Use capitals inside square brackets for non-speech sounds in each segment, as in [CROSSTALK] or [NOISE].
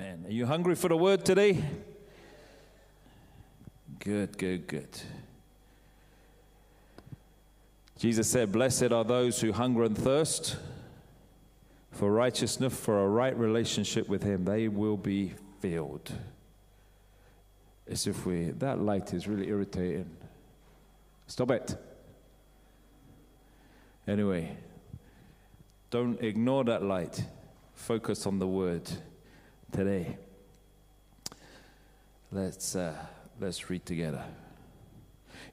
Amen. Are you hungry for the word today? Good, good, good. Jesus said, Blessed are those who hunger and thirst for righteousness, for a right relationship with Him. They will be filled. As if we, that light is really irritating. Stop it. Anyway, don't ignore that light. Focus on the word today. Let's, uh, let's read together.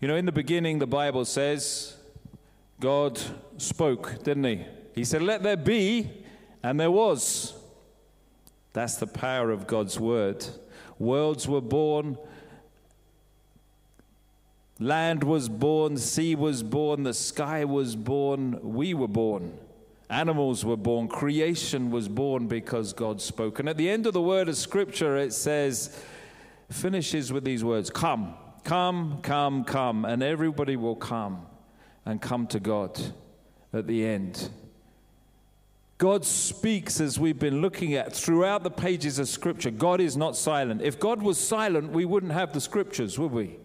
You know, in the beginning, the Bible says God spoke, didn't He? He said, Let there be, and there was. That's the power of God's word. Worlds were born, land was born, sea was born, the sky was born, we were born. Animals were born, creation was born because God spoke. And at the end of the word of Scripture, it says, finishes with these words Come, come, come, come. And everybody will come and come to God at the end. God speaks as we've been looking at throughout the pages of Scripture. God is not silent. If God was silent, we wouldn't have the Scriptures, would we?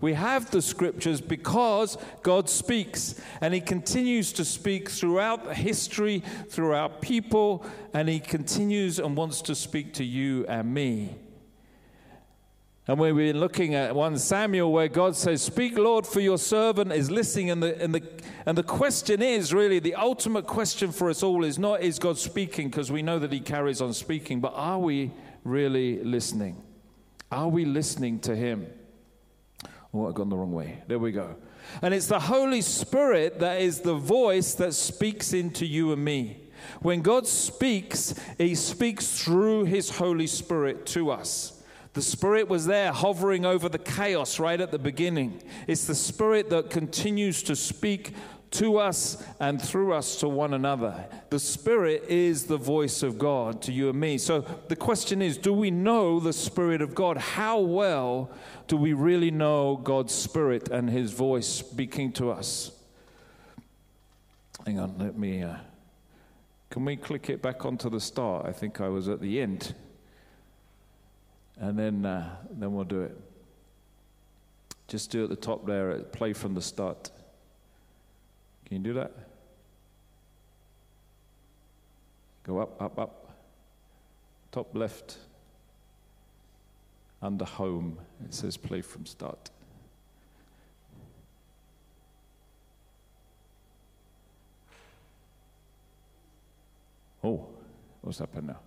We have the scriptures because God speaks, and He continues to speak throughout history, throughout people, and He continues and wants to speak to you and me. And we've been looking at 1 Samuel where God says, Speak, Lord, for your servant is listening. And the, and the, and the question is really the ultimate question for us all is not, Is God speaking? Because we know that He carries on speaking, but are we really listening? Are we listening to Him? Oh, I've gone the wrong way. There we go. And it's the Holy Spirit that is the voice that speaks into you and me. When God speaks, He speaks through His Holy Spirit to us. The Spirit was there hovering over the chaos right at the beginning. It's the Spirit that continues to speak to us and through us to one another. The Spirit is the voice of God to you and me. So the question is do we know the Spirit of God? How well do we really know God's Spirit and His voice speaking to us? Hang on, let me. Uh, can we click it back onto the start? I think I was at the end. And then, uh, then we'll do it. Just do at the top there, play from the start. Can you do that? Go up, up, up. Top left. Under home, it says play from start. Oh, what's happened now?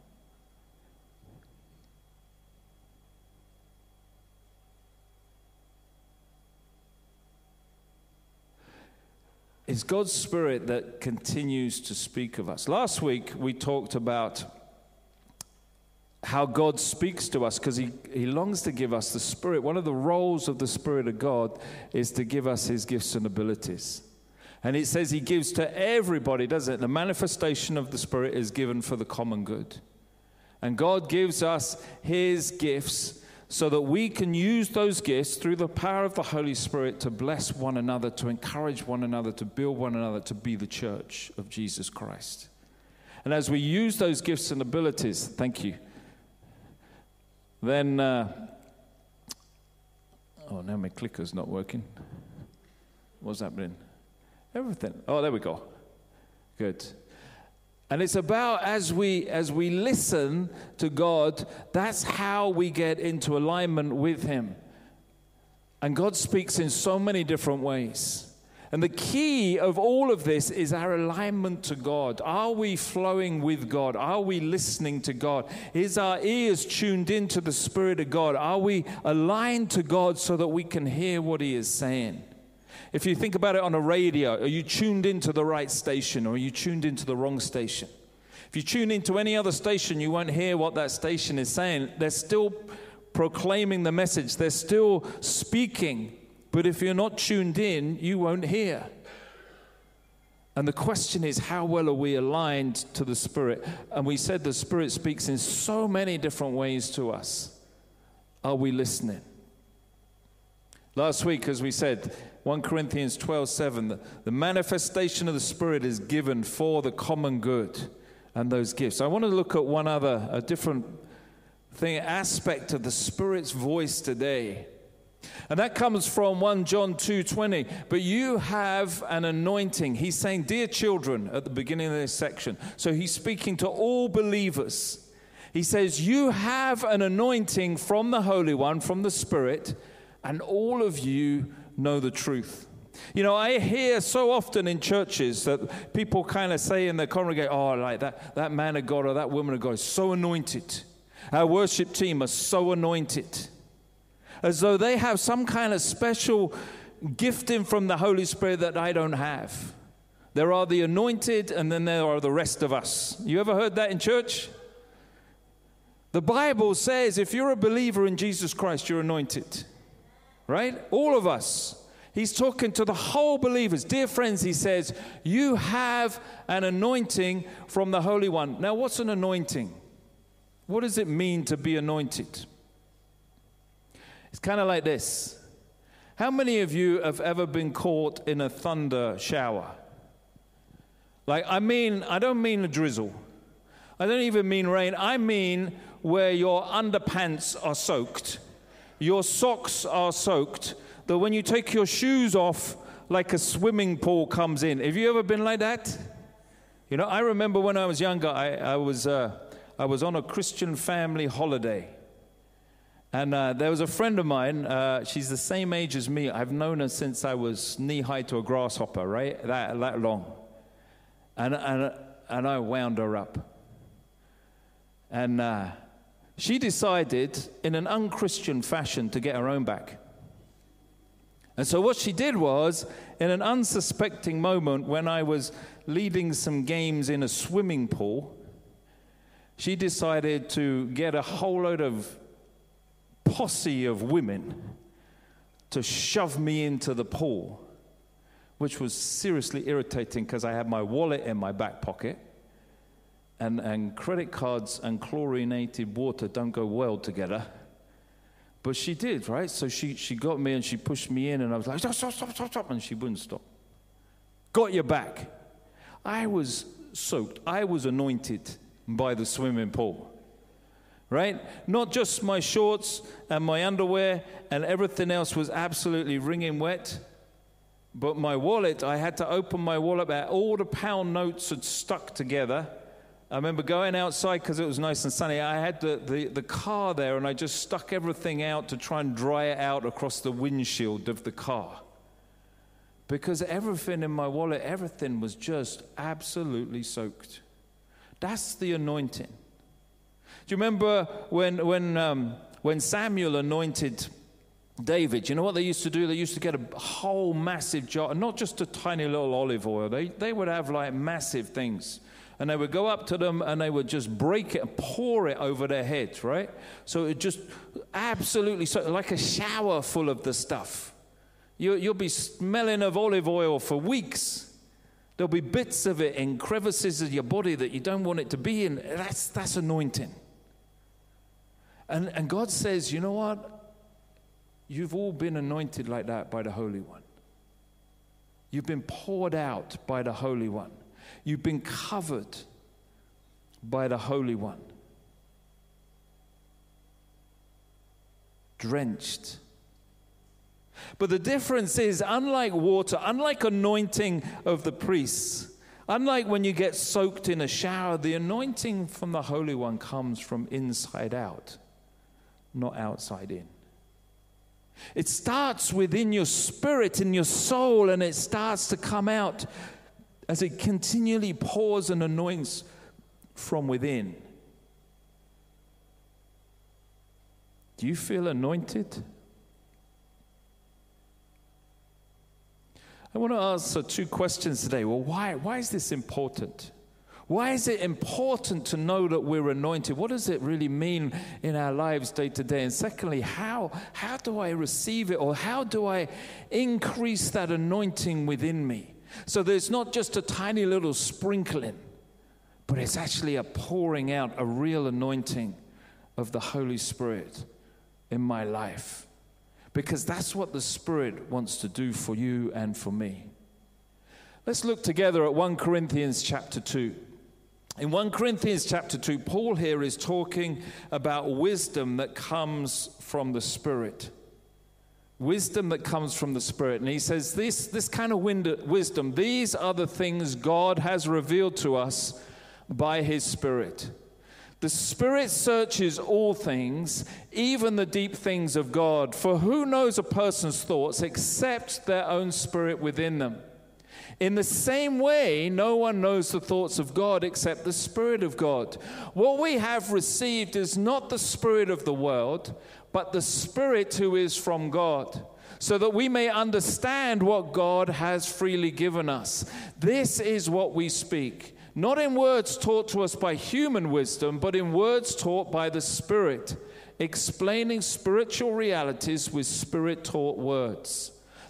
It's God's Spirit that continues to speak of us. Last week, we talked about how God speaks to us because he, he longs to give us the Spirit. One of the roles of the Spirit of God is to give us His gifts and abilities. And it says He gives to everybody, doesn't it? The manifestation of the Spirit is given for the common good. And God gives us His gifts so that we can use those gifts through the power of the Holy Spirit to bless one another, to encourage one another, to build one another, to be the church of Jesus Christ. And as we use those gifts and abilities, thank you, then, uh, oh, now my clicker's not working. What's happening? Everything. Oh, there we go. Good. And it's about as we as we listen to God, that's how we get into alignment with him. And God speaks in so many different ways. And the key of all of this is our alignment to God. Are we flowing with God? Are we listening to God? Is our ears tuned into the Spirit of God? Are we aligned to God so that we can hear what He is saying? If you think about it on a radio, are you tuned into the right station or are you tuned into the wrong station? If you tune into any other station, you won't hear what that station is saying. They're still proclaiming the message, they're still speaking. But if you're not tuned in, you won't hear. And the question is, how well are we aligned to the Spirit? And we said the Spirit speaks in so many different ways to us. Are we listening? Last week, as we said, 1 Corinthians 12 7, the, manifestation of the Spirit is given for the common good and those gifts. I want to look at one other, a different thing, aspect of the Spirit's voice today. And that comes from 1 John 2:20. But you have an anointing. He's saying, "Dear children," at the beginning of this section. So he's speaking to all believers. He says, "You have an anointing from the Holy One, from the Spirit, and all of you know the truth." You know, I hear so often in churches that people kind of say in the congregation, oh, like that, that man of God or that woman of God is so anointed. Our worship team are so anointed as though they have some kind of special gifting from the Holy Spirit that I don't have. There are the anointed, and then there are the rest of us. You ever heard that in church? The Bible says if you're a believer in Jesus Christ, you're anointed. Right? All of us. He's talking to the whole believers. Dear friends, he says, You have an anointing from the Holy One. Now, what's an anointing? What does it mean to be anointed? It's kind of like this. How many of you have ever been caught in a thunder shower? Like, I mean, I don't mean a drizzle. I don't even mean rain. I mean where your underpants are soaked, your socks are soaked, that when you take your shoes off, like a swimming pool comes in. Have you ever been like that? You know, I remember when I was younger, I, I was, uh, I was on a Christian family holiday. And uh, there was a friend of mine, uh, she's the same age as me. I've known her since I was knee high to a grasshopper, right? That, that long. And, and, and I wound her up. And uh, she decided, in an unchristian fashion, to get her own back. And so, what she did was, in an unsuspecting moment when I was leading some games in a swimming pool, she decided to get a whole load of posse of women to shove me into the pool, which was seriously irritating because I had my wallet in my back pocket. And, and credit cards and chlorinated water don't go well together. But she did, right? So she, she got me and she pushed me in, and I was like, stop, stop, stop, stop, stop. And she wouldn't stop. Got your back. I was soaked. I was anointed by the swimming pool right? Not just my shorts and my underwear and everything else was absolutely wringing wet, but my wallet, I had to open my wallet. All the pound notes had stuck together. I remember going outside because it was nice and sunny. I had the, the, the car there and I just stuck everything out to try and dry it out across the windshield of the car. Because everything in my wallet, everything was just absolutely soaked. That's the anointing. Do you remember when, when, um, when Samuel anointed David? You know what they used to do? They used to get a whole massive jar, not just a tiny little olive oil. They, they would have like massive things. And they would go up to them and they would just break it and pour it over their heads, right? So it just absolutely, so, like a shower full of the stuff. You, you'll be smelling of olive oil for weeks. There'll be bits of it in crevices of your body that you don't want it to be in. That's, that's anointing. And, and God says, you know what? You've all been anointed like that by the Holy One. You've been poured out by the Holy One. You've been covered by the Holy One. Drenched. But the difference is, unlike water, unlike anointing of the priests, unlike when you get soaked in a shower, the anointing from the Holy One comes from inside out not outside in. It starts within your spirit and your soul, and it starts to come out as it continually pours and anoints from within. Do you feel anointed? I want to answer two questions today. Well, why, why is this important? Why is it important to know that we're anointed? What does it really mean in our lives day to day? And secondly, how, how do I receive it or how do I increase that anointing within me? So there's not just a tiny little sprinkling, but it's actually a pouring out, a real anointing of the Holy Spirit in my life. Because that's what the Spirit wants to do for you and for me. Let's look together at 1 Corinthians chapter 2. In 1 Corinthians chapter 2, Paul here is talking about wisdom that comes from the Spirit. Wisdom that comes from the Spirit. And he says, This, this kind of wisdom, these are the things God has revealed to us by his Spirit. The Spirit searches all things, even the deep things of God. For who knows a person's thoughts except their own spirit within them? In the same way, no one knows the thoughts of God except the Spirit of God. What we have received is not the Spirit of the world, but the Spirit who is from God, so that we may understand what God has freely given us. This is what we speak, not in words taught to us by human wisdom, but in words taught by the Spirit, explaining spiritual realities with Spirit taught words.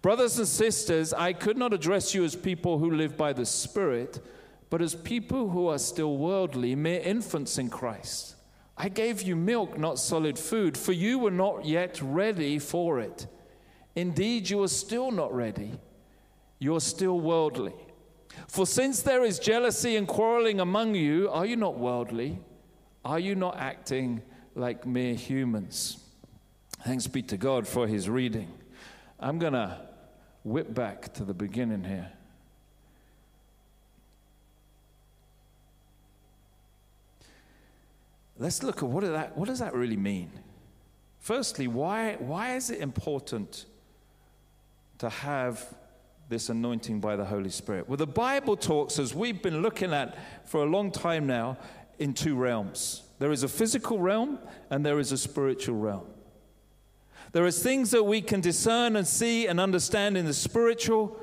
Brothers and sisters, I could not address you as people who live by the Spirit, but as people who are still worldly, mere infants in Christ. I gave you milk, not solid food, for you were not yet ready for it. Indeed, you are still not ready. You are still worldly. For since there is jealousy and quarreling among you, are you not worldly? Are you not acting like mere humans? Thanks be to God for his reading. I'm going to whip back to the beginning here. Let's look at what, that, what does that really mean? Firstly, why, why is it important to have this anointing by the Holy Spirit? Well, the Bible talks, as we've been looking at for a long time now, in two realms. There is a physical realm and there is a spiritual realm. There are things that we can discern and see and understand in the spiritual,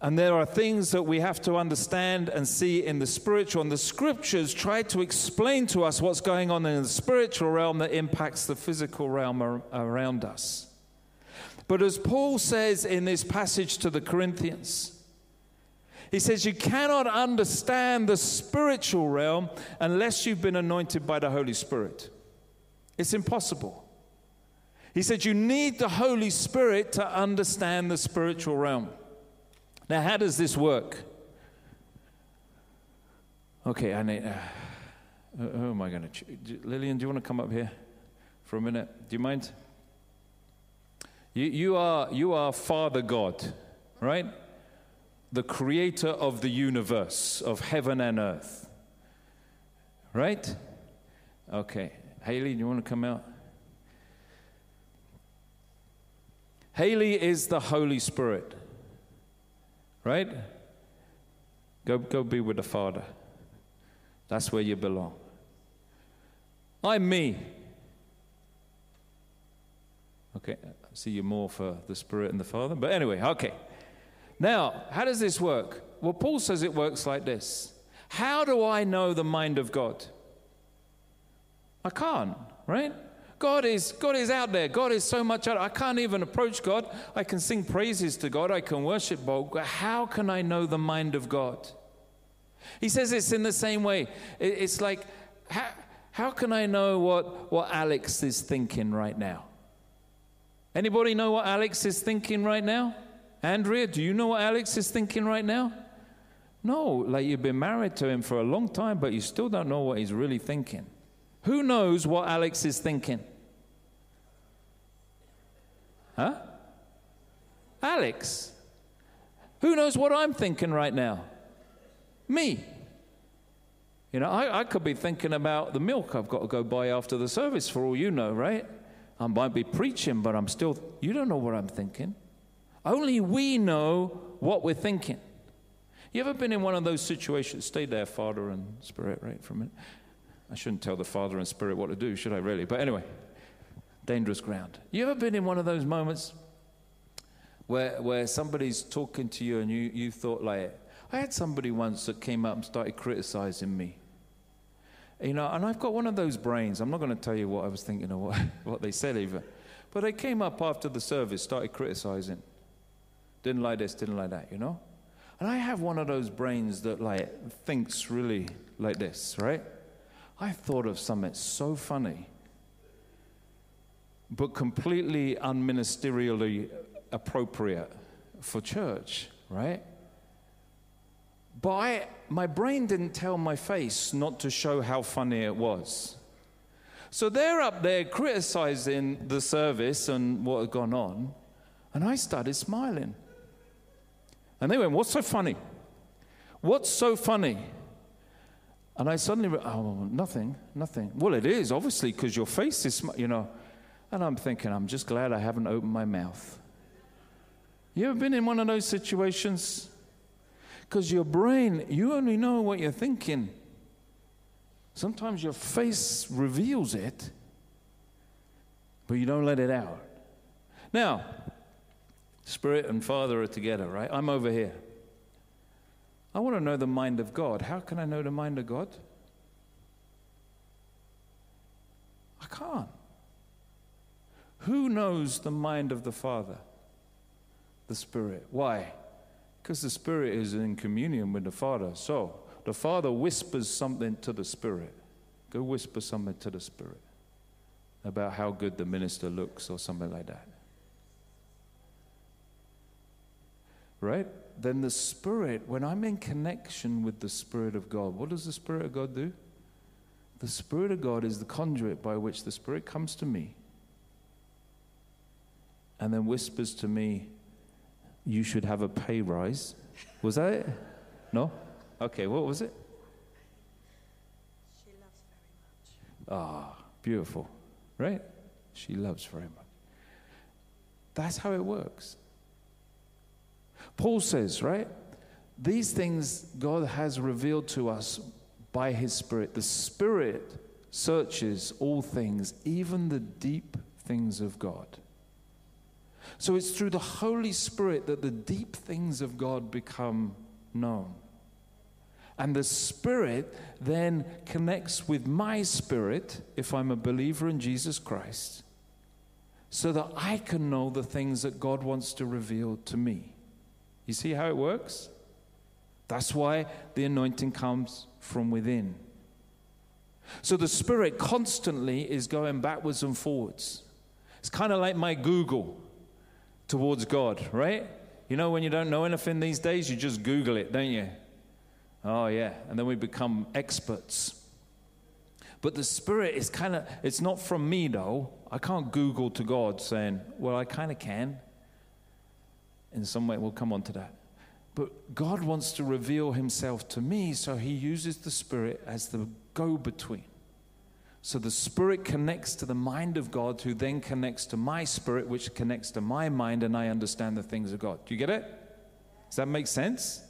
and there are things that we have to understand and see in the spiritual. And the scriptures try to explain to us what's going on in the spiritual realm that impacts the physical realm around us. But as Paul says in this passage to the Corinthians, he says, You cannot understand the spiritual realm unless you've been anointed by the Holy Spirit. It's impossible. He said, You need the Holy Spirit to understand the spiritual realm. Now, how does this work? Okay, I need. Uh, who am I going to. Lillian, do you want to come up here for a minute? Do you mind? You, you, are, you are Father God, right? The creator of the universe, of heaven and earth. Right? Okay. Haley, do you want to come out? Haley is the Holy Spirit, right? Go, go be with the Father. That's where you belong. I'm me. Okay, I see you more for the Spirit and the Father. But anyway, okay. Now, how does this work? Well, Paul says it works like this How do I know the mind of God? I can't, right? God is, God is out there. God is so much out. I can't even approach God. I can sing praises to God. I can worship God. How can I know the mind of God? He says it's in the same way. It's like, how, how can I know what, what Alex is thinking right now? Anybody know what Alex is thinking right now? Andrea, do you know what Alex is thinking right now? No, like you've been married to him for a long time, but you still don't know what he's really thinking. Who knows what Alex is thinking? Huh? Alex. Who knows what I'm thinking right now? Me. You know, I, I, could be thinking about the milk I've got to go buy after the service, for all you know, right? I might be preaching, but I'm still, you don't know what I'm thinking. Only we know what we're thinking. You ever been in one of those situations? Stay there, Father and Spirit, right, for a minute. I shouldn't tell the Father and Spirit what to do, should I really? But anyway, dangerous ground. You ever been in one of those moments where, where somebody's talking to you and you, you thought like, I had somebody once that came up and started criticizing me. You know, and I've got one of those brains. I'm not going to tell you what I was thinking or what, [LAUGHS] what they said even. But they came up after the service, started criticizing. Didn't like this, didn't like that, you know? And I have one of those brains that like thinks really like this, right? I thought of something so funny, but completely unministerially appropriate for church, right? But I, my brain didn't tell my face not to show how funny it was. So they're up there criticizing the service and what had gone on, and I started smiling. And they went, What's so funny? What's so funny? And I suddenly, went, oh, nothing, nothing. Well, it is, obviously, because your face is, you know. And I'm thinking, I'm just glad I haven't opened my mouth. You ever been in one of those situations? Because your brain, you only know what you're thinking. Sometimes your face reveals it, but you don't let it out. Now, Spirit and Father are together, right? I'm over here. I want to know the mind of God. How can I know the mind of God? I can't. Who knows the mind of the Father? The Spirit. Why? Because the Spirit is in communion with the Father. So the Father whispers something to the Spirit. Go whisper something to the Spirit about how good the minister looks or something like that. Right? Then the Spirit, when I'm in connection with the Spirit of God, what does the Spirit of God do? The Spirit of God is the conduit by which the Spirit comes to me and then whispers to me you should have a pay rise. Was that it? No? Okay, what was it? She loves very much. Ah, beautiful. Right? She loves very much. That's how it works. Paul says, right? These things God has revealed to us by his Spirit. The Spirit searches all things, even the deep things of God. So it's through the Holy Spirit that the deep things of God become known. And the Spirit then connects with my spirit, if I'm a believer in Jesus Christ, so that I can know the things that God wants to reveal to me. You see how it works? That's why the anointing comes from within. So the Spirit constantly is going backwards and forwards. It's kind of like my Google towards God, right? You know, when you don't know anything these days, you just Google it, don't you? Oh, yeah. And then we become experts. But the Spirit is kind of, it's not from me though. I can't Google to God saying, well, I kind of can. In some way, we'll come on to that. But God wants to reveal himself to me, so he uses the Spirit as the go between. So the spirit connects to the mind of God, who then connects to my spirit, which connects to my mind, and I understand the things of God. Do you get it? Does that make sense?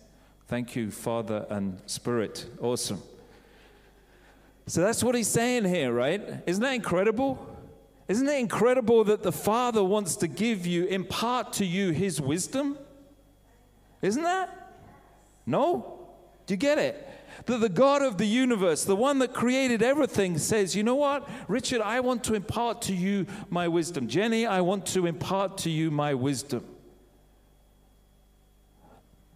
Thank you, Father and Spirit. Awesome. So that's what he's saying here, right? Isn't that incredible? Isn't it incredible that the Father wants to give you, impart to you his wisdom? Isn't that? No? Do you get it? That the God of the universe, the one that created everything, says, You know what, Richard, I want to impart to you my wisdom. Jenny, I want to impart to you my wisdom.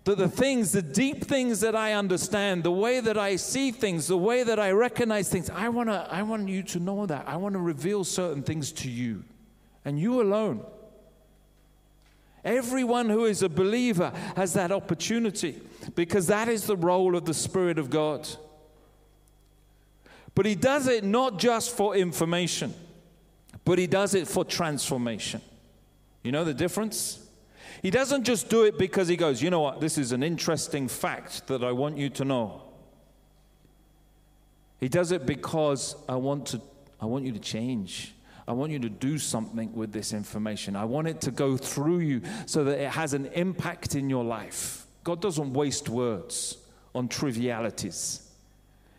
That the things, the deep things that I understand, the way that I see things, the way that I recognize things, I, wanna, I want you to know that. I want to reveal certain things to you, and you alone. Everyone who is a believer has that opportunity because that is the role of the Spirit of God. But He does it not just for information, but He does it for transformation. You know the difference? He doesn't just do it because He goes, you know what, this is an interesting fact that I want you to know. He does it because I want, to, I want you to change. I want you to do something with this information. I want it to go through you so that it has an impact in your life. God doesn't waste words on trivialities.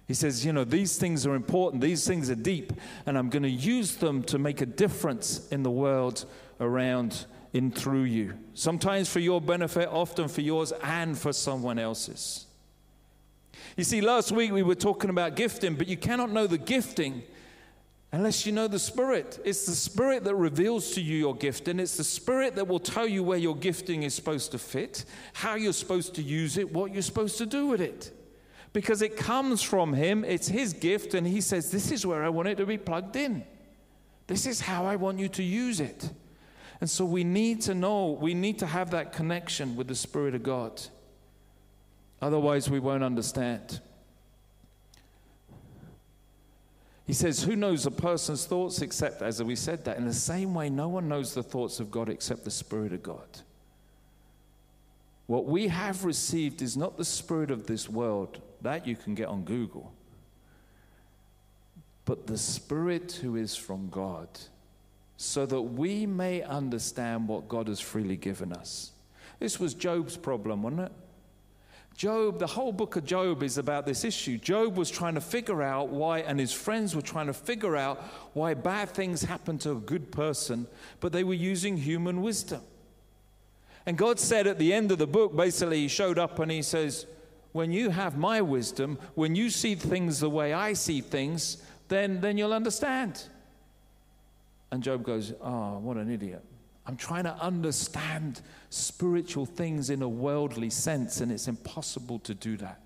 He says, you know, these things are important, these things are deep, and I'm going to use them to make a difference in the world around in through you. Sometimes for your benefit, often for yours and for someone else's. You see, last week we were talking about gifting, but you cannot know the gifting unless you know the Spirit. It's the Spirit that reveals to you your gift, and It's the Spirit that will tell you where your gifting is supposed to fit, how you're supposed to use it, what you're supposed to do with it. Because it comes from Him, it's His gift, and He says, This is where I want it to be plugged in. This is how I want you to use it. And so we need to know, we need to have that connection with the Spirit of God. Otherwise, we won't understand. He says, Who knows a person's thoughts except, as we said that, in the same way, no one knows the thoughts of God except the Spirit of God. What we have received is not the Spirit of this world, that you can get on Google, but the Spirit who is from God, so that we may understand what God has freely given us. This was Job's problem, wasn't it? Job, the whole book of Job is about this issue. Job was trying to figure out why, and his friends were trying to figure out why bad things happen to a good person, but they were using human wisdom. And God said at the end of the book, basically, He showed up and He says, When you have my wisdom, when you see things the way I see things, then, then you'll understand. And Job goes, Oh, what an idiot. I'm trying to understand spiritual things in a worldly sense, and it's impossible to do that.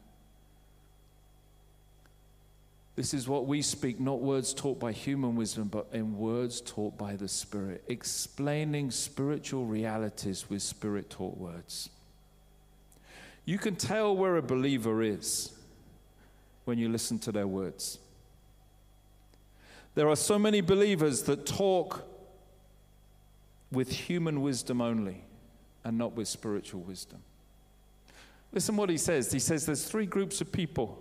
This is what we speak, not words taught by human wisdom, but in words taught by the Spirit, explaining spiritual realities with Spirit taught words. You can tell where a believer is when you listen to their words. There are so many believers that talk with human wisdom only and not with spiritual wisdom. Listen what he says. He says there's three groups of people.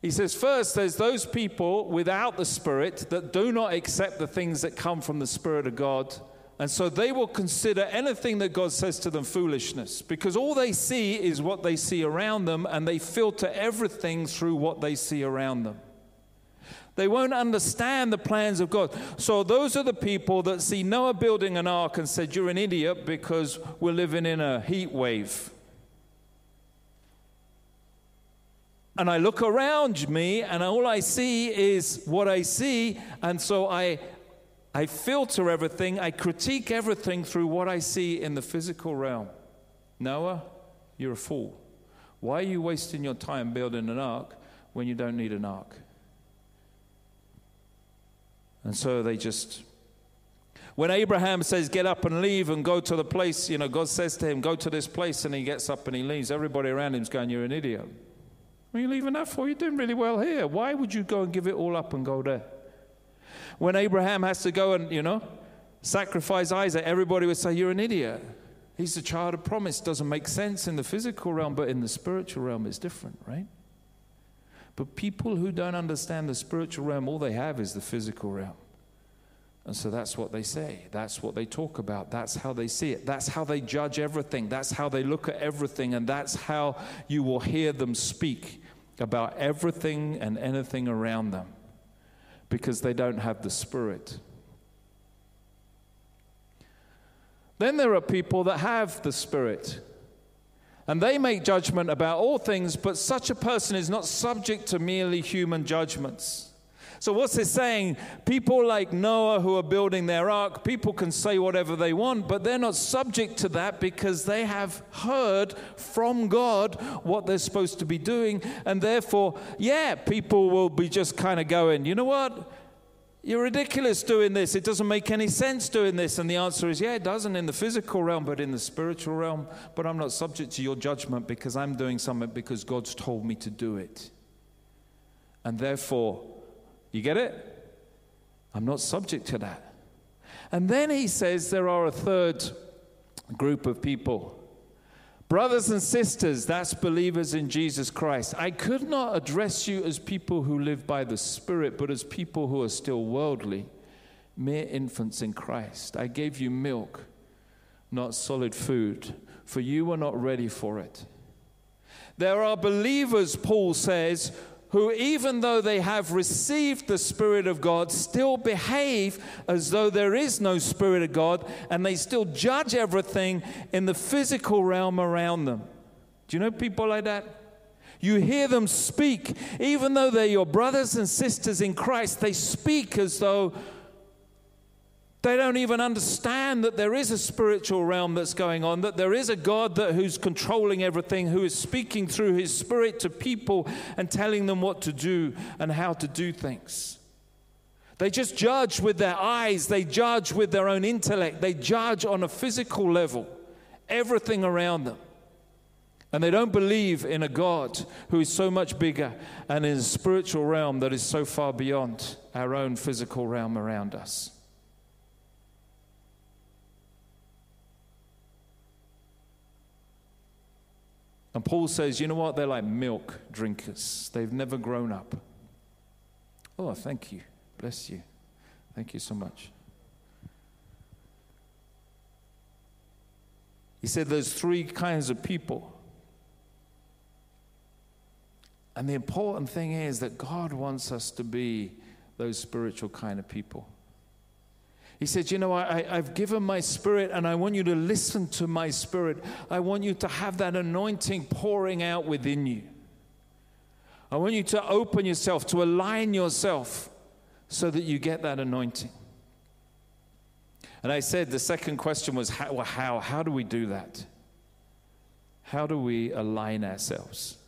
He says, first, there's those people without the Spirit that do not accept the things that come from the Spirit of God. And so they will consider anything that God says to them foolishness because all they see is what they see around them and they filter everything through what they see around them. They won't understand the plans of God. So, those are the people that see Noah building an ark and said, You're an idiot because we're living in a heat wave. And I look around me and all I see is what I see. And so I, I filter everything, I critique everything through what I see in the physical realm. Noah, you're a fool. Why are you wasting your time building an ark when you don't need an ark? And so they just. When Abraham says, Get up and leave and go to the place, you know, God says to him, Go to this place, and he gets up and he leaves. Everybody around him's going, You're an idiot. What are you leaving that for? You're doing really well here. Why would you go and give it all up and go there? When Abraham has to go and, you know, sacrifice Isaac, everybody would say, You're an idiot. He's the child of promise. Doesn't make sense in the physical realm, but in the spiritual realm, it's different, right? But people who don't understand the spiritual realm, all they have is the physical realm. And so that's what they say. That's what they talk about. That's how they see it. That's how they judge everything. That's how they look at everything. And that's how you will hear them speak about everything and anything around them because they don't have the Spirit. Then there are people that have the Spirit. And they make judgment about all things, but such a person is not subject to merely human judgments. So, what's it saying? People like Noah who are building their ark, people can say whatever they want, but they're not subject to that because they have heard from God what they're supposed to be doing. And therefore, yeah, people will be just kind of going, you know what? You're ridiculous doing this. It doesn't make any sense doing this. And the answer is, yeah, it doesn't in the physical realm, but in the spiritual realm. But I'm not subject to your judgment because I'm doing something because God's told me to do it. And therefore, you get it? I'm not subject to that. And then he says there are a third group of people Brothers and sisters, that's believers in Jesus Christ. I could not address you as people who live by the Spirit, but as people who are still worldly, mere infants in Christ. I gave you milk, not solid food, for you were not ready for it. There are believers, Paul says, who, even though they have received the Spirit of God, still behave as though there is no Spirit of God, and they still judge everything in the physical realm around them. Do you know people like that? You hear them speak, even though they're your brothers and sisters in Christ, they speak as though they don't even understand that there is a spiritual realm that's going on, that there is a God that, who's controlling everything, who is speaking through his spirit to people and telling them what to do and how to do things. They just judge with their eyes, they judge with their own intellect, they judge on a physical level everything around them. And they don't believe in a God who is so much bigger and in a spiritual realm that is so far beyond our own physical realm around us. And Paul says, you know what? They're like milk drinkers. They've never grown up. Oh, thank you. Bless you. Thank you so much. He said there's three kinds of people. And the important thing is that God wants us to be those spiritual kind of people. He said, You know, I, have given my spirit and I want you to listen to my spirit. I want you to have that anointing pouring out within you. I want you to open yourself, to align yourself so that you get that anointing. And I said the second question was how, how, how do we do that? How do we align ourselves?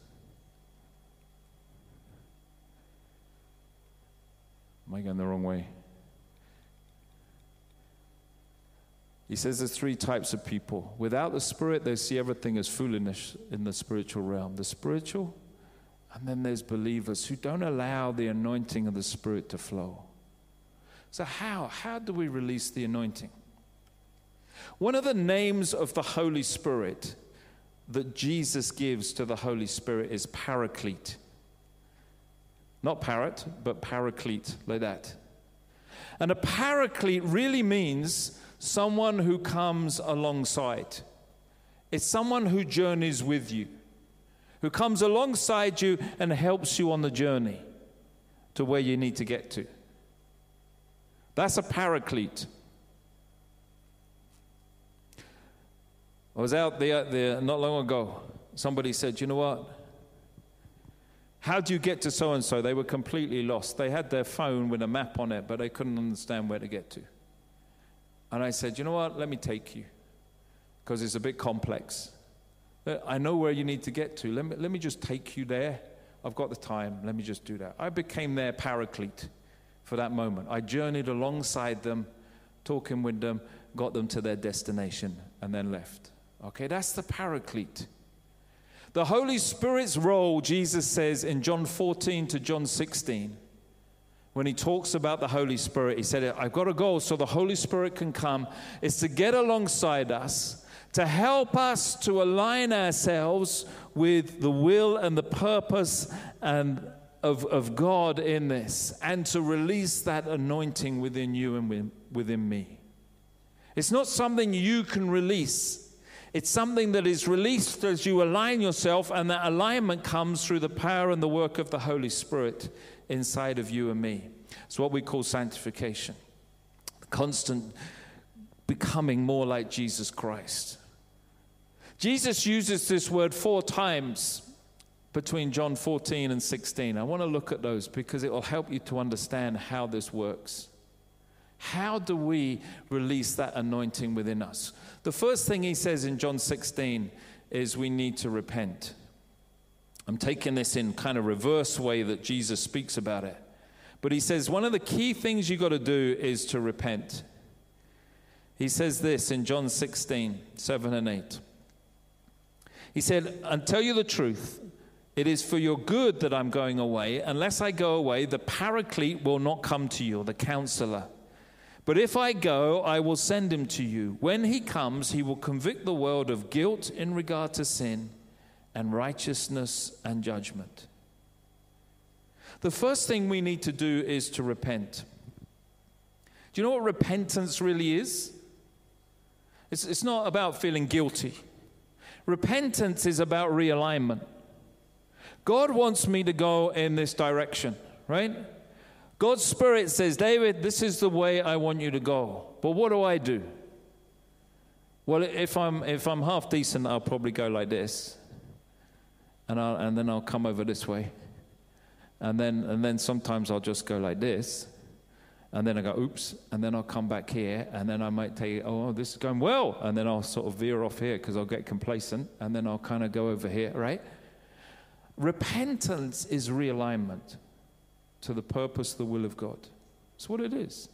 Am I going the wrong way? He says there's three types of people. Without the Spirit, they see everything as foolishness in the spiritual realm. The spiritual, and then there's believers who don't allow the anointing of the Spirit to flow. So, how? How do we release the anointing? One of the names of the Holy Spirit that Jesus gives to the Holy Spirit is Paraclete. Not parrot, but paraclete, like that. And a paraclete really means someone who comes alongside. It's someone who journeys with you, who comes alongside you and helps you on the journey to where you need to get to. That's a paraclete. I was out there, there not long ago. Somebody said, You know what? How do you get to so and so? They were completely lost. They had their phone with a map on it, but they couldn't understand where to get to. And I said, You know what? Let me take you because it's a bit complex. I know where you need to get to. Let me, let me just take you there. I've got the time. Let me just do that. I became their paraclete for that moment. I journeyed alongside them, talking with them, got them to their destination, and then left. Okay, that's the paraclete. The Holy Spirit's role, Jesus says in John 14 to John 16, when he talks about the Holy Spirit, he said, I've got a goal so the Holy Spirit can come, is to get alongside us, to help us to align ourselves with the will and the purpose and of, of God in this, and to release that anointing within you and within me. It's not something you can release. It's something that is released as you align yourself, and that alignment comes through the power and the work of the Holy Spirit inside of you and me. It's what we call sanctification, constant becoming more like Jesus Christ. Jesus uses this word four times between John 14 and 16. I want to look at those because it will help you to understand how this works. How do we release that anointing within us? The first thing he says in John 16 is we need to repent. I'm taking this in kind of reverse way that Jesus speaks about it. But he says one of the key things you've got to do is to repent. He says this in John 16, 7 and 8. He said, And tell you the truth, it is for your good that I'm going away. Unless I go away, the paraclete will not come to you, the counselor. But if I go, I will send him to you. When he comes, he will convict the world of guilt in regard to sin and righteousness and judgment. The first thing we need to do is to repent. Do you know what repentance really is? It's, it's not about feeling guilty. Repentance is about realignment. God wants me to go in this direction, right? God's Spirit says, David, this is the way I want you to go. But what do I do? Well, if I'm, if I'm half decent, I'll probably go like this. And, I'll, and then I'll come over this way. And then, and then sometimes I'll just go like this. And then I go, oops. And then I'll come back here. And then I might tell you, oh, this is going well. And then I'll sort of veer off here because I'll get complacent. And then I'll kind of go over here, right? Repentance is realignment to the purpose, the will of God. That's what it is.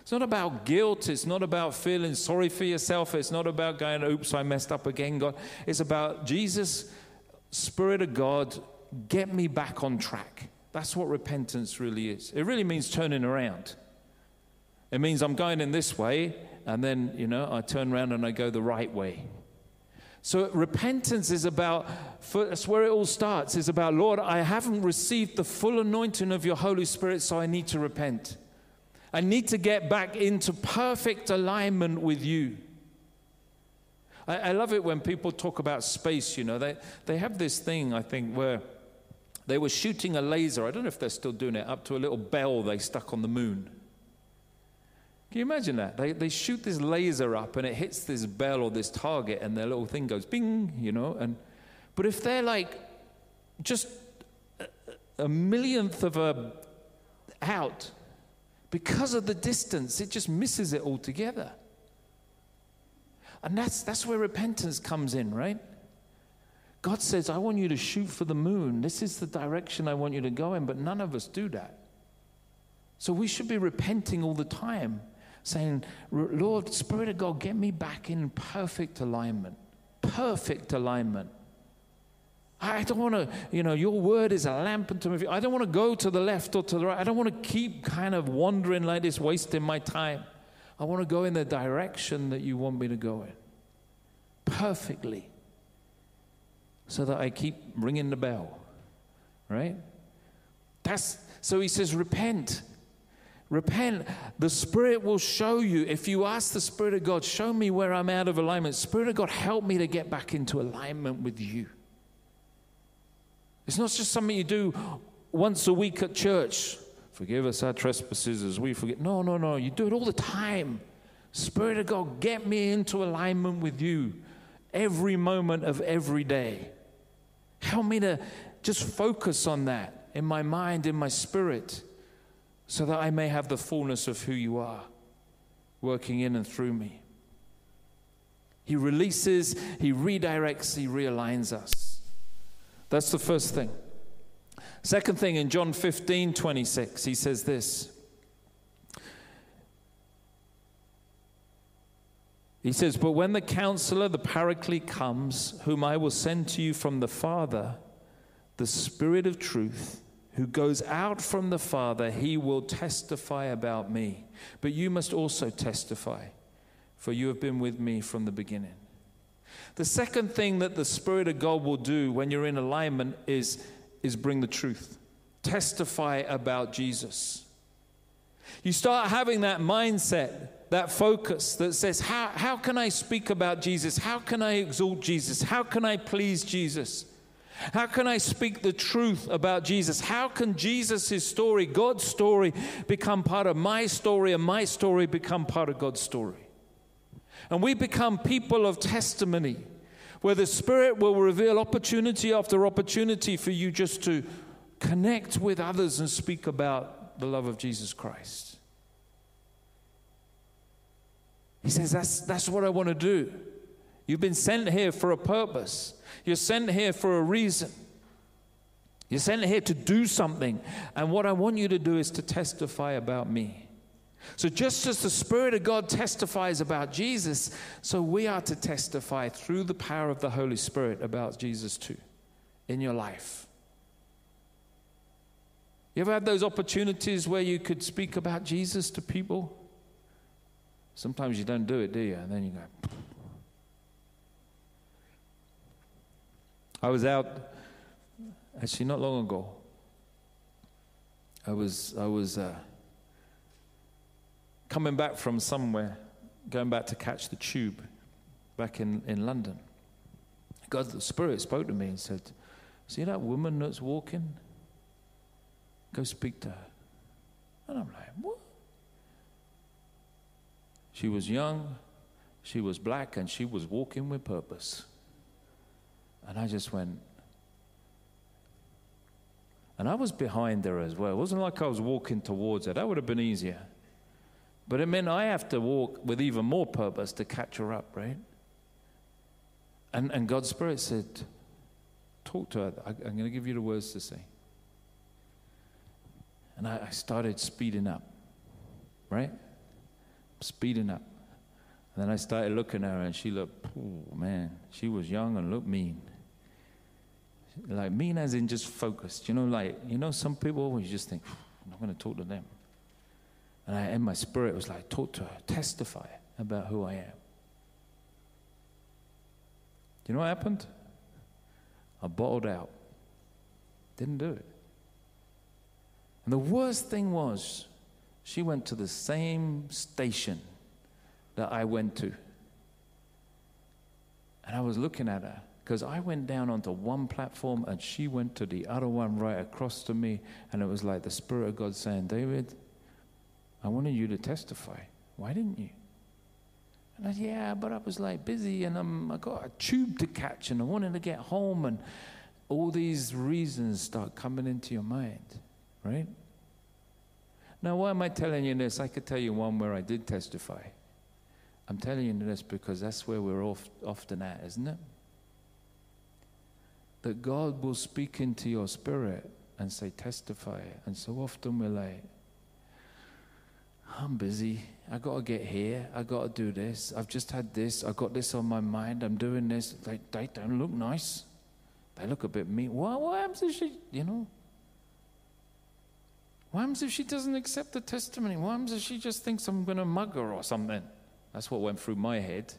It's not about guilt. It's not about feeling sorry for yourself. It's not about going, oops, I messed up again, God. It's about Jesus, Spirit of God, get me back on track. That's what repentance really is. It really means turning around. It means I'm going in this way, and then, you know, I turn around and I go the right way. So repentance is about, that's where it all starts, is about, Lord, I haven't received the full anointing of your Holy Spirit, so I need to repent. I need to get back into perfect alignment with you. I, I, love it when people talk about space, you know. They, they have this thing, I think, where they were shooting a laser. I don't know if they're still doing it, up to a little bell they stuck on the moon. Can you imagine that? They, they shoot this laser up and it hits this bell or this target and their little thing goes bing, you know. And, but if they're like just a, a millionth of a out, because of the distance, it just misses it altogether. And that's, that's where repentance comes in, right? God says, I want you to shoot for the moon. This is the direction I want you to go in, but none of us do that. So we should be repenting all the time, saying, Lord, Spirit of God, get me back in perfect alignment. Perfect alignment. I don't want to, you know, your word is a lamp unto feet. I don't want to go to the left or to the right. I don't want to keep kind of wandering like this, wasting my time. I want to go in the direction that you want me to go in perfectly so that I keep ringing the bell, right? That's so he says, repent. Repent. The Spirit will show you. If you ask the Spirit of God, show me where I'm out of alignment. Spirit of God, help me to get back into alignment with you. It's not just something you do once a week at church. Forgive us our trespasses as we forget. No, no, no. You do it all the time. Spirit of God, get me into alignment with you every moment of every day. Help me to just focus on that in my mind, in my spirit, so that I may have the fullness of who you are working in and through me. He releases, He redirects, He realigns us. That's the first thing. Second thing, in John 15 26, he says this. He says, But when the counselor, the paraclete, comes, whom I will send to you from the Father, the Spirit of truth, who goes out from the Father, he will testify about me. But you must also testify, for you have been with me from the beginning. The second thing that the Spirit of God will do when you're in alignment is, is bring the truth, testify about Jesus. You start having that mindset, that focus that says, how, how can I speak about Jesus? How can I exalt Jesus? How can I please Jesus? How can I speak the truth about Jesus? How can Jesus' story, God's story, become part of my story and my story become part of God's story? And we become people of testimony where the Spirit will reveal opportunity after opportunity for you just to connect with others and speak about the love of Jesus Christ. He says, That's, that's what I want to do. You've been sent here for a purpose, you're sent here for a reason. You're sent here to do something. And what I want you to do is to testify about me. So, just as the Spirit of God testifies about Jesus, so we are to testify through the power of the Holy Spirit about Jesus too in your life. You ever had those opportunities where you could speak about Jesus to people? Sometimes you don't do it, do you? And then you go. I was out, actually, not long ago. I was, I was, uh, coming back from somewhere, going back to catch the tube back in, in London. God, the Spirit spoke to me and said, See that woman that's walking? Go speak to her. And I'm like, What? She was young, she was black, and she was walking with purpose. And I just went, And I was behind her as well. It wasn't like I was walking towards her. That would have been easier. But it meant I have to walk with even more purpose to catch her up, right? And, and God's Spirit said, Talk to her. I, am going to give you the words to say. And I, I started speeding up, right? Speeding up. And then I started looking at her, and she looked, oh man, she was young and looked mean. Like mean as in just focused. You know, like, you know, some people always just think, I'm not going to talk to them. And I, in my spirit was like, talk to her, testify about who I am. Do you know what happened? I bottled out. Didn't do it. And the worst thing was, she went to the same station that I went to. And I was looking at her because I went down onto one platform and she went to the other one right across to me. And it was like the Spirit of God saying, David, I wanted you to testify. Why didn't you? And I said, yeah, but I was like busy and I'm, I got a tube to catch and I wanted to get home and all these reasons start coming into your mind, right? Now, why am I telling you this? I could tell you one where I did testify. I'm telling you this because that's where we're oft, often at, isn't it? That God will speak into your spirit and say, testify. And so often we're like, I'm busy. I got to get here. I got to do this. I've just had this. I've got this on my mind. I'm doing this. They, they don't look nice. They look a bit mean. What, what happens if she, you know? What happens if she doesn't accept the testimony? What happens if she just thinks I'm going to mug her or something? That's what went through my head.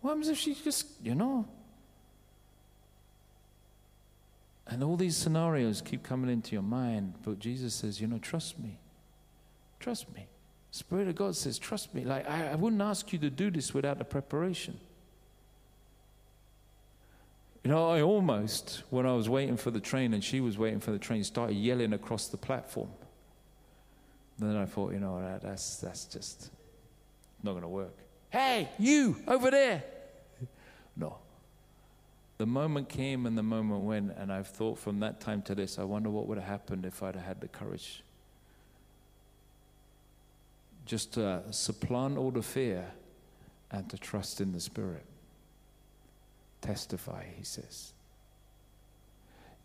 What happens if she just, you know? And all these scenarios keep coming into your mind, but Jesus says, you know, trust me. Trust me. Spirit of God says, trust me. Like, I, I wouldn't ask you to do this without the preparation. You know, I almost, when I was waiting for the train and she was waiting for the train, started yelling across the platform. then I thought, you know, that, that's, that's just not going to work. Hey, you over there. [LAUGHS] No. The moment came and the moment went, and I've thought from that time to this, I wonder what would have happened if I'd have had the courage just to supplant all the fear and to trust in the Spirit. Testify, he says.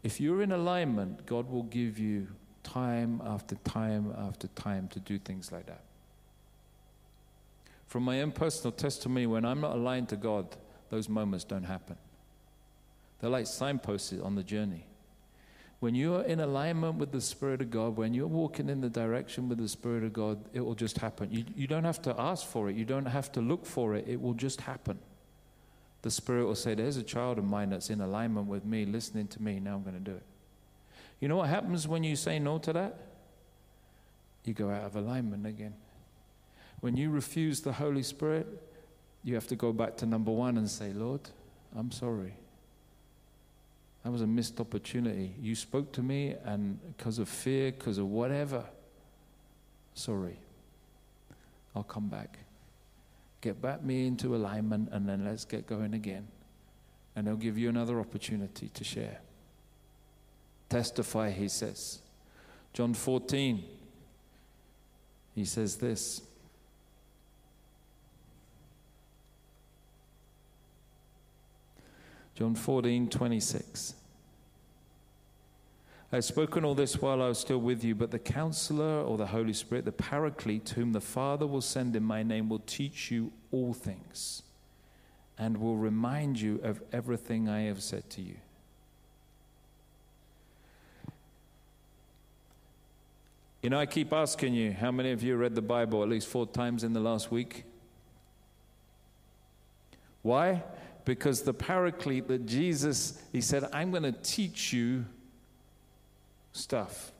If you're in alignment, God will give you time after time after time to do things like that. From my own personal testimony, when I'm not aligned to God, those moments don't happen. They're like signposts on the journey. When you are in alignment with the Spirit of God, when you're walking in the direction with the Spirit of God, it will just happen. You, you don't have to ask for it, you don't have to look for it, it will just happen. The Spirit will say, There's a child of mine that's in alignment with me, listening to me, now I'm going to do it. You know what happens when you say no to that? You go out of alignment again. When you refuse the Holy Spirit, you have to go back to number one and say, Lord, I'm sorry. That was a missed opportunity. You spoke to me, and because of fear, because of whatever, sorry. I'll come back. Get back me into alignment, and then let's get going again. And I'll give you another opportunity to share. Testify, he says. John 14, he says this. John 14, 26. I have spoken all this while I was still with you, but the counselor or the Holy Spirit, the paraclete, whom the Father will send in my name, will teach you all things and will remind you of everything I have said to you. You know, I keep asking you, how many of you read the Bible at least four times in the last week? Why? Because the paraclete that Jesus, he said, I'm going to teach you stuff.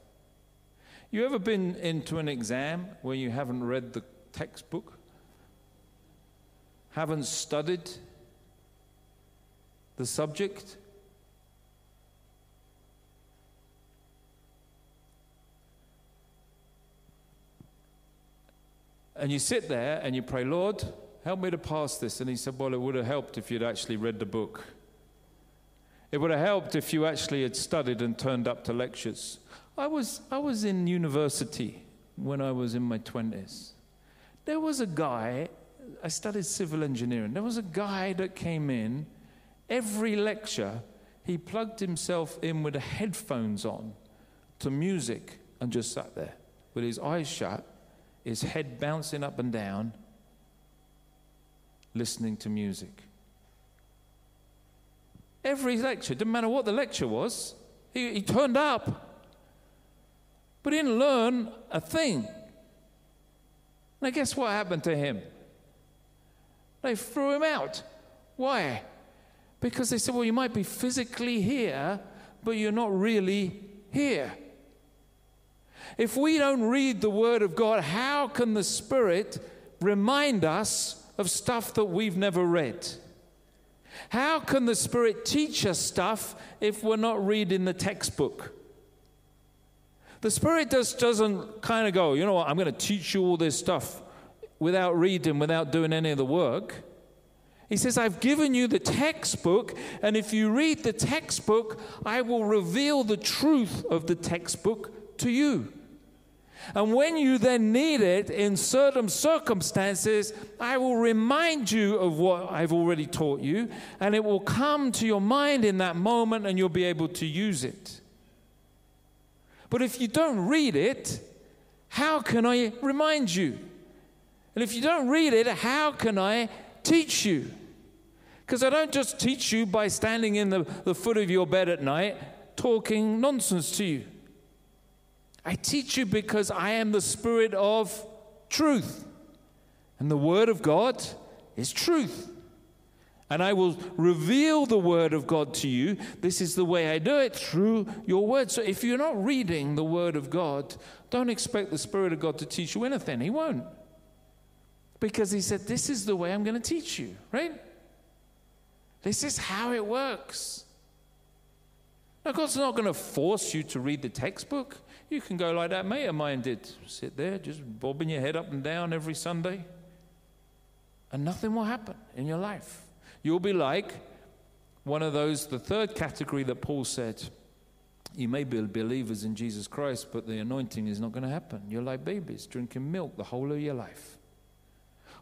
You ever been into an exam where you haven't read the textbook? Haven't studied the subject? And you sit there and you pray, Lord, Help me to pass this. And he said, Well, it would have helped if you'd actually read the book. It would have helped if you actually had studied and turned up to lectures. I was, I was in university when I was in my 20s. There was a guy, I studied civil engineering. There was a guy that came in every lecture, he plugged himself in with the headphones on to music and just sat there with his eyes shut, his head bouncing up and down, listening to music. Every lecture, didn't matter what the lecture was, he, he turned up, but he didn't learn a thing. Now, guess what happened to him? They threw him out. Why? Because they said, well, you might be physically here, but you're not really here. If we don't read the Word of God, how can the Spirit remind us of stuff that we've never read? How can the Spirit teach us stuff if we're not reading the textbook? The Spirit just doesn't kind of go, you know what, I'm going to teach you all this stuff without reading, without doing any of the work. He says, I've given you the textbook, and if you read the textbook, I will reveal the truth of the textbook to you. And when you then need it in certain circumstances, I will remind you of what I've already taught you, and it will come to your mind in that moment, and you'll be able to use it. But if you don't read it, how can I remind you? And if you don't read it, how can I teach you? Because I don't just teach you by standing in the, the foot of your bed at night talking nonsense to you. I teach you because I am the Spirit of truth. And the Word of God is truth. And I will reveal the Word of God to you. This is the way I do it through your Word. So if you're not reading the Word of God, don't expect the Spirit of God to teach you anything. He won't. Because He said, This is the way I'm going to teach you, right? This is how it works. Now, God's not going to force you to read the textbook. You can go like that mate of mine did sit there, just bobbing your head up and down every Sunday, and nothing will happen in your life. You'll be like one of those, the third category that Paul said. You may be believers in Jesus Christ, but the anointing is not going to happen. You're like babies drinking milk the whole of your life.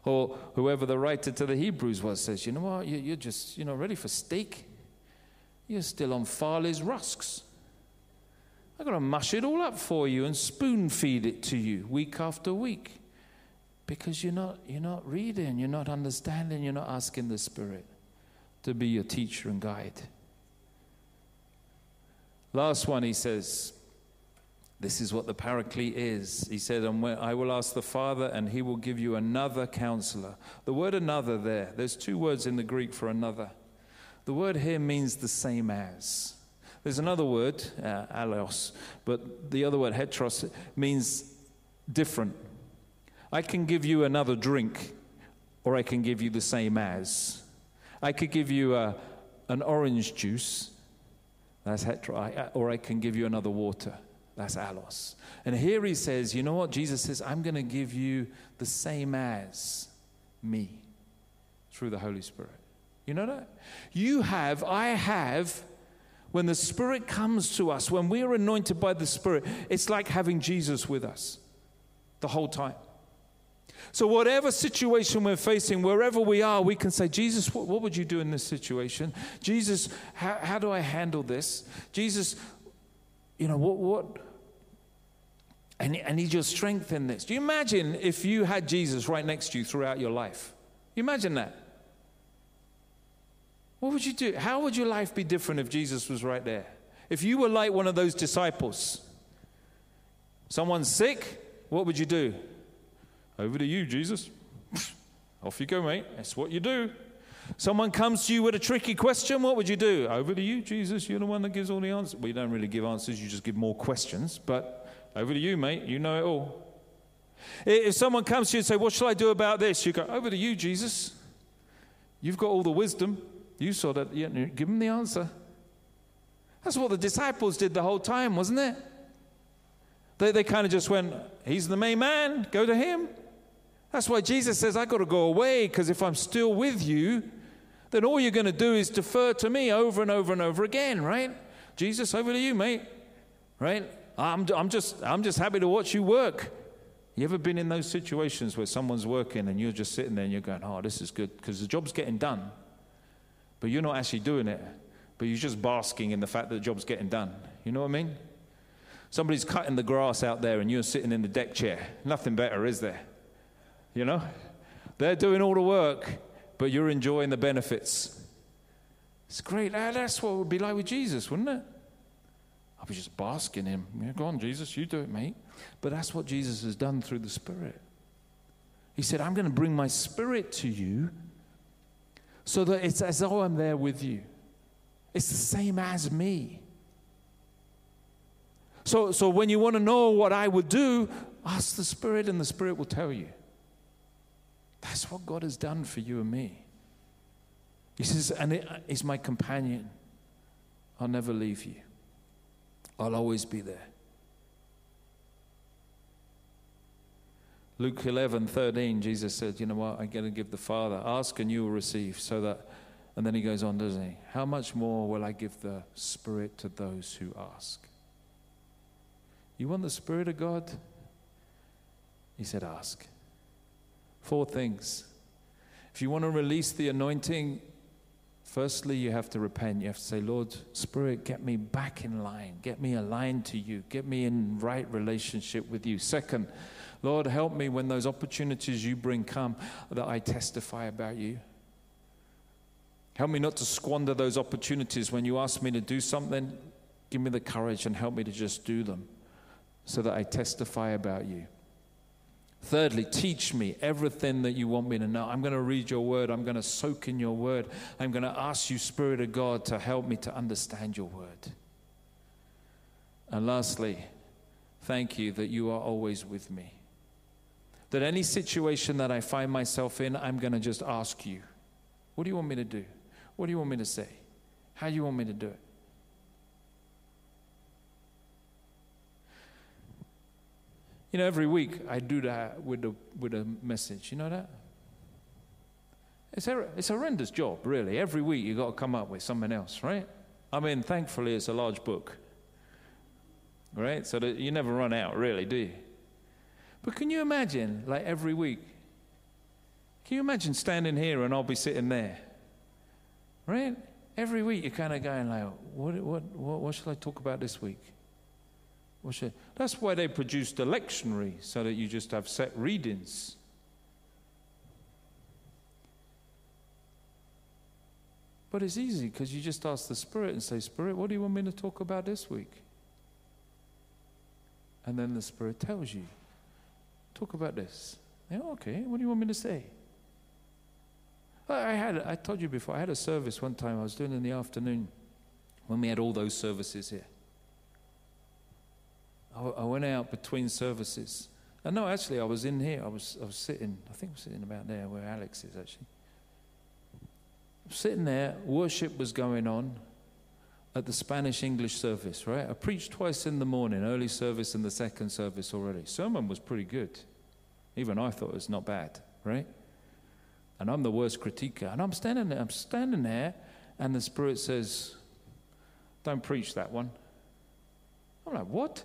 Or whoever the writer to the Hebrews was says, you know what, you're just, you know, ready for steak. You're still on Farley's rusks. I've got to mush it all up for you and spoon feed it to you week after week because you're not, you're not reading, you're not understanding, you're not asking the Spirit to be your teacher and guide. Last one, he says, this is what the paraclete is. He said, and I will ask the Father, and he will give you another counselor. The word another there, there's two words in the Greek for another. The word here means the same as. There's another word, uh, allos, but the other word, heteros, means different. I can give you another drink, or I can give you the same as. I could give you a, an orange juice, that's hetero, or I can give you another water, that's allos. And here he says, you know what? Jesus says, I'm going to give you the same as me through the Holy Spirit. You know that? You have, I have when the Spirit comes to us, when we are anointed by the Spirit, it's like having Jesus with us the whole time. So, whatever situation we're facing, wherever we are, we can say, Jesus, what, what would you do in this situation? Jesus, how, how, do I handle this? Jesus, you know, what, what, I need, need your strength in this. Do you imagine if you had Jesus right next to you throughout your life? You imagine that? What would you do? How would your life be different if Jesus was right there? If you were like one of those disciples, someone's sick, what would you do? Over to you, Jesus. [LAUGHS] Off you go, mate. That's what you do. Someone comes to you with a tricky question, what would you do? Over to you, Jesus. You're the one that gives all the answers. Well, you don't really give answers, you just give more questions. But over to you, mate. You know it all. If someone comes to you and say, What shall I do about this? You go, Over to you, Jesus. You've got all the wisdom. You saw that. Yeah, give him the answer. That's what the disciples did the whole time, wasn't it? They, they kind of just went, He's the main man, go to him. That's why Jesus says, i got to go away because if I'm still with you, then all you're going to do is defer to me over and over and over again, right? Jesus, over to you, mate. Right? I'm, I'm, just, I'm just happy to watch you work. You ever been in those situations where someone's working and you're just sitting there and you're going, oh, this is good because the job's getting done, but you're not actually doing it, but you're just basking in the fact that the job's getting done. You know what I mean? Somebody's cutting the grass out there and you're sitting in the deck chair. Nothing better, is there? You know? They're doing all the work, but you're enjoying the benefits. It's great. That's what it would be like with Jesus, wouldn't it? I'll be just basking in him. Yeah, go on, Jesus, you do it, mate. But that's what Jesus has done through the Spirit. He said, I'm going to bring my Spirit to you so that it's as though I'm there with you. It's the same as me. So, so when you want to know what I would do, ask the Spirit, and the Spirit will tell you. That's what God has done for you and me. He says, and it uh, is my companion. I'll never leave you. I'll always be there. Luke 11, 13, Jesus said, You know what? I'm going to give the Father. Ask and you will receive. So that, and then he goes on, doesn't he? How much more will I give the Spirit to those who ask? You want the Spirit of God? He said, Ask. Four things. If you want to release the anointing, firstly, you have to repent. You have to say, Lord, Spirit, get me back in line. Get me aligned to you. Get me in right relationship with you. Second, Lord, help me when those opportunities you bring come that I testify about you. Help me not to squander those opportunities when you ask me to do something. Give me the courage and help me to just do them so that I testify about you. Thirdly, teach me everything that you want me to know. I'm going to read your word. I'm going to soak in your word. I'm going to ask you, Spirit of God, to help me to understand your word. And lastly, thank you that you are always with me. That any situation that I find myself in, I'm going to just ask you, what do you want me to do? What do you want me to say? How do you want me to do it? You know, every week I do that with a, with a message. You know that? It's a, it's a horrendous job, really. Every week you've got to come up with something else, right? I mean, thankfully it's a large book, right? So that you never run out, really, do you? But can you imagine, like every week, can you imagine standing here and I'll be sitting there, right? Every week you're kind of going like, what, what, what, what shall I talk about this week? What should, That's why they produced a lectionary, so that you just have set readings. But it's easy because you just ask the Spirit and say, Spirit, what do you want me to talk about this week? And then the Spirit tells you, talk about this. Yeah, okay, what do you want me to say? I had, I told you before, I had a service one time I was doing in the afternoon when we had all those services here. I, went out between services. And no, actually, I was in here. I was, I was sitting, I think I was sitting about there where Alex is actually. Sitting there, worship was going on at the Spanish English service, right? I preached twice in the morning, early service and the second service already. Sermon was pretty good. Even I thought it was not bad, right? And I'm the worst critiquer. And I'm standing there, I'm standing there, and the Spirit says, Don't preach that one. I'm like, What?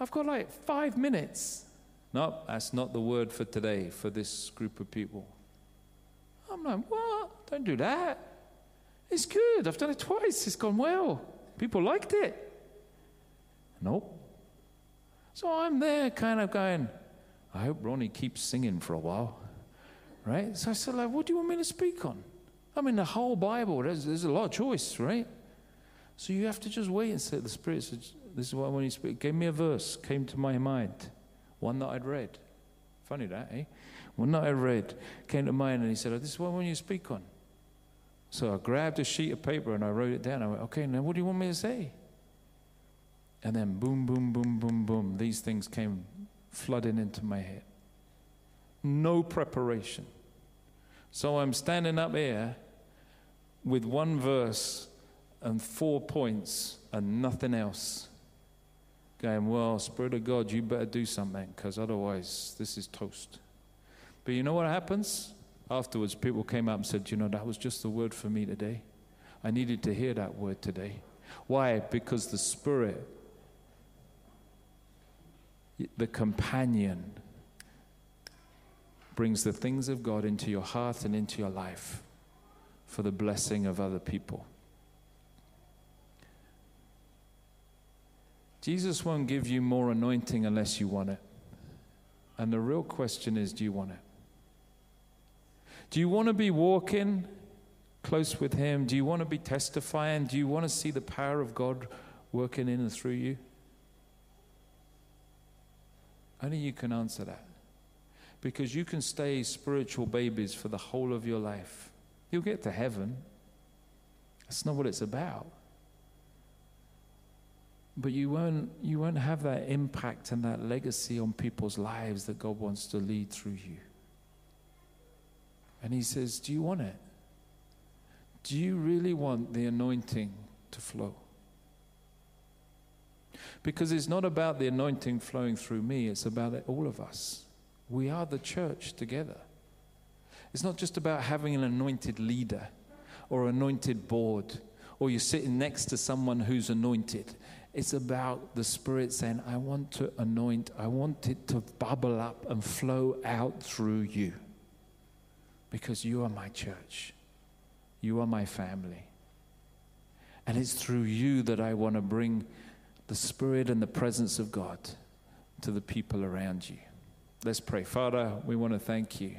I've got like five minutes. No, that's not the word for today for this group of people. I'm like, what? Don't do that. It's good. I've done it twice. It's gone well. People liked it. Nope. So I'm there kind of going, I hope Ronnie keeps singing for a while. Right? So I said, like, what do you want me to speak on? I mean, the whole Bible, there's, there's a lot of choice, right? So you have to just wait and say, the Spirit says, this is what when he speak. gave me a verse, came to my mind, one that I'd read. Funny that, eh? One that I read came to mind, and he said, oh, "This is what when you to speak on." So I grabbed a sheet of paper and I wrote it down. I went, "Okay, now what do you want me to say?" And then boom, boom, boom, boom, boom. These things came flooding into my head. No preparation. So I'm standing up here with one verse and four points and nothing else going, Well, Spirit of God, you better do something because otherwise this is toast. But you know what happens? Afterwards, people came up and said, You know, that was just the word for me today. I needed to hear that word today. Why? Because the Spirit, the companion, brings the things of God into your heart and into your life for the blessing of other people. Jesus won't give you more anointing unless you want it. And the real question is do you want it? Do you want to be walking close with Him? Do you want to be testifying? Do you want to see the power of God working in and through you? Only you can answer that. Because you can stay spiritual babies for the whole of your life. You'll get to heaven. That's not what it's about. But you won't, you won't have that impact and that legacy on people's lives that God wants to lead through you. And He says, Do you want it? Do you really want the anointing to flow? Because it's not about the anointing flowing through me, it's about all of us. We are the church together. It's not just about having an anointed leader or anointed board or you're sitting next to someone who's anointed. It's about the Spirit saying, I want to anoint, I want it to bubble up and flow out through you because you are my church. You are my family. And it's through you that I want to bring the Spirit and the presence of God to the people around you. Let's pray. Father, we want to thank you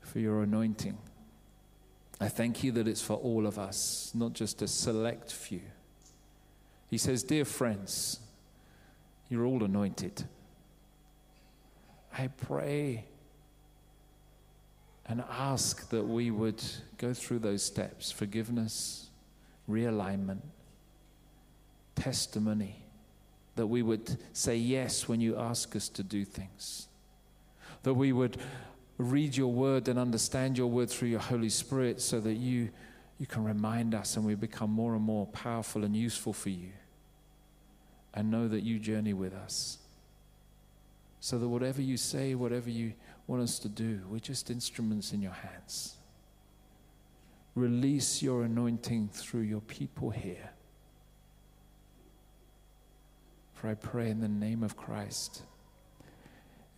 for your anointing. I thank you that it's for all of us, not just a select few. He says, Dear friends, you're all anointed. I pray and ask that we would go through those steps forgiveness, realignment, testimony, that we would say yes when you ask us to do things, that we would read your word and understand your word through your Holy Spirit so that you, you can remind us and we become more and more powerful and useful for you and know that you journey with us. So that whatever you say, whatever you want us to do, we're just instruments in your hands. Release your anointing through your people here. For I pray in the name of Christ.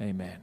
Amen.